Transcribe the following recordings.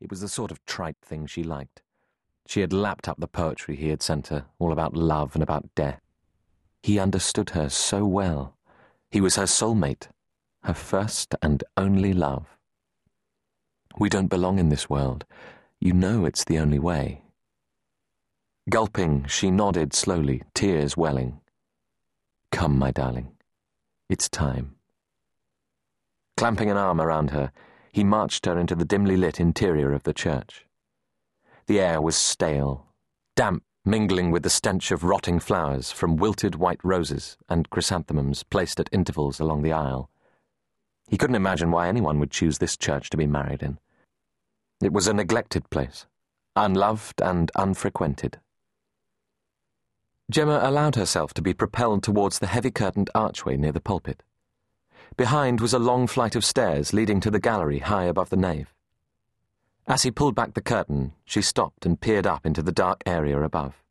It was the sort of trite thing she liked. She had lapped up the poetry he had sent her, all about love and about death. He understood her so well. He was her soulmate, her first and only love. We don't belong in this world. You know it's the only way. Gulping, she nodded slowly, tears welling. Come, my darling. It's time. Clamping an arm around her, he marched her into the dimly lit interior of the church. The air was stale, damp, mingling with the stench of rotting flowers from wilted white roses and chrysanthemums placed at intervals along the aisle. He couldn't imagine why anyone would choose this church to be married in. It was a neglected place, unloved and unfrequented. Gemma allowed herself to be propelled towards the heavy curtained archway near the pulpit. Behind was a long flight of stairs leading to the gallery high above the nave. As he pulled back the curtain, she stopped and peered up into the dark area above.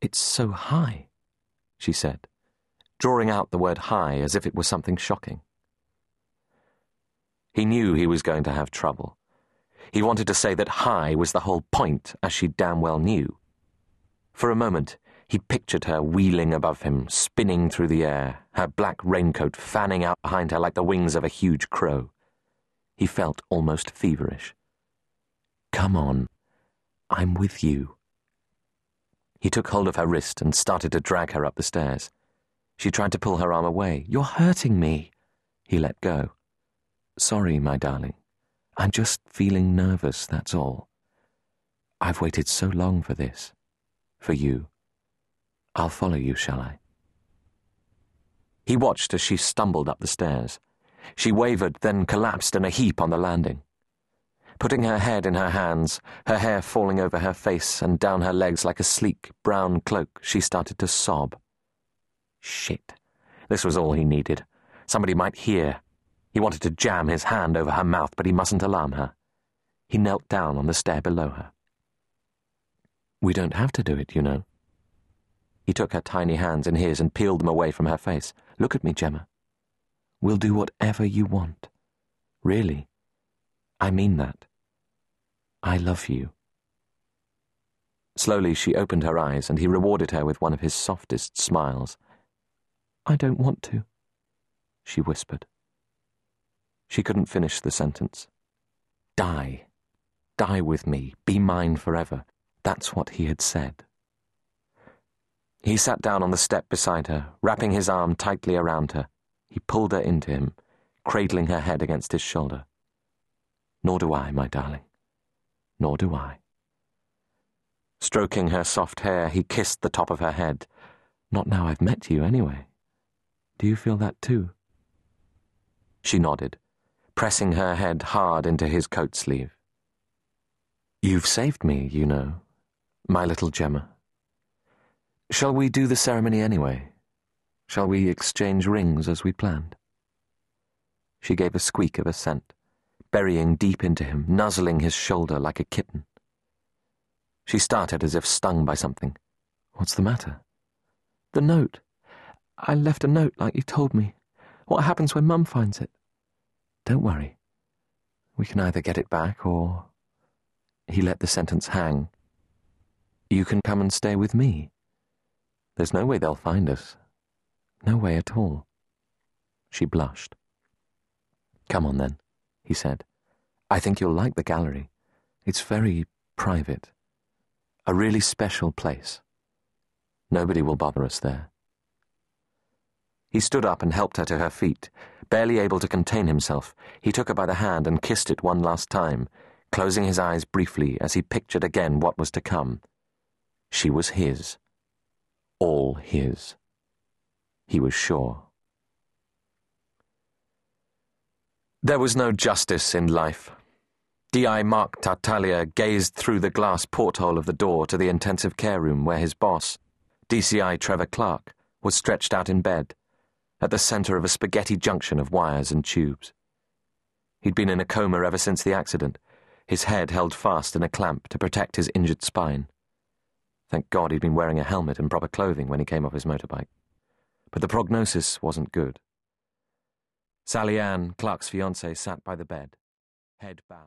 It's so high, she said, drawing out the word high as if it were something shocking. He knew he was going to have trouble. He wanted to say that high was the whole point, as she damn well knew. For a moment, he pictured her wheeling above him, spinning through the air, her black raincoat fanning out behind her like the wings of a huge crow. He felt almost feverish. Come on. I'm with you. He took hold of her wrist and started to drag her up the stairs. She tried to pull her arm away. You're hurting me. He let go. Sorry, my darling. I'm just feeling nervous, that's all. I've waited so long for this. For you. I'll follow you, shall I? He watched as she stumbled up the stairs. She wavered, then collapsed in a heap on the landing. Putting her head in her hands, her hair falling over her face and down her legs like a sleek, brown cloak, she started to sob. Shit. This was all he needed. Somebody might hear. He wanted to jam his hand over her mouth, but he mustn't alarm her. He knelt down on the stair below her. We don't have to do it, you know. He took her tiny hands in his and peeled them away from her face. Look at me, Gemma. We'll do whatever you want. Really. I mean that. I love you. Slowly she opened her eyes, and he rewarded her with one of his softest smiles. I don't want to, she whispered. She couldn't finish the sentence. Die. Die with me. Be mine forever. That's what he had said. He sat down on the step beside her, wrapping his arm tightly around her. He pulled her into him, cradling her head against his shoulder. Nor do I, my darling. Nor do I. Stroking her soft hair, he kissed the top of her head. Not now I've met you, anyway. Do you feel that too? She nodded pressing her head hard into his coat sleeve. You've saved me, you know, my little Gemma. Shall we do the ceremony anyway? Shall we exchange rings as we planned? She gave a squeak of assent, burying deep into him, nuzzling his shoulder like a kitten. She started as if stung by something. What's the matter? The note. I left a note like you told me. What happens when Mum finds it? Don't worry. We can either get it back or. He let the sentence hang. You can come and stay with me. There's no way they'll find us. No way at all. She blushed. Come on then, he said. I think you'll like the gallery. It's very private. A really special place. Nobody will bother us there. He stood up and helped her to her feet. Barely able to contain himself, he took her by the hand and kissed it one last time, closing his eyes briefly as he pictured again what was to come. She was his. All his. He was sure. There was no justice in life. D.I. Mark Tartaglia gazed through the glass porthole of the door to the intensive care room where his boss, DCI Trevor Clark, was stretched out in bed at the center of a spaghetti junction of wires and tubes. He'd been in a coma ever since the accident, his head held fast in a clamp to protect his injured spine. Thank God he'd been wearing a helmet and proper clothing when he came off his motorbike. But the prognosis wasn't good. Sally Ann, Clark's fiancée, sat by the bed, head bowed.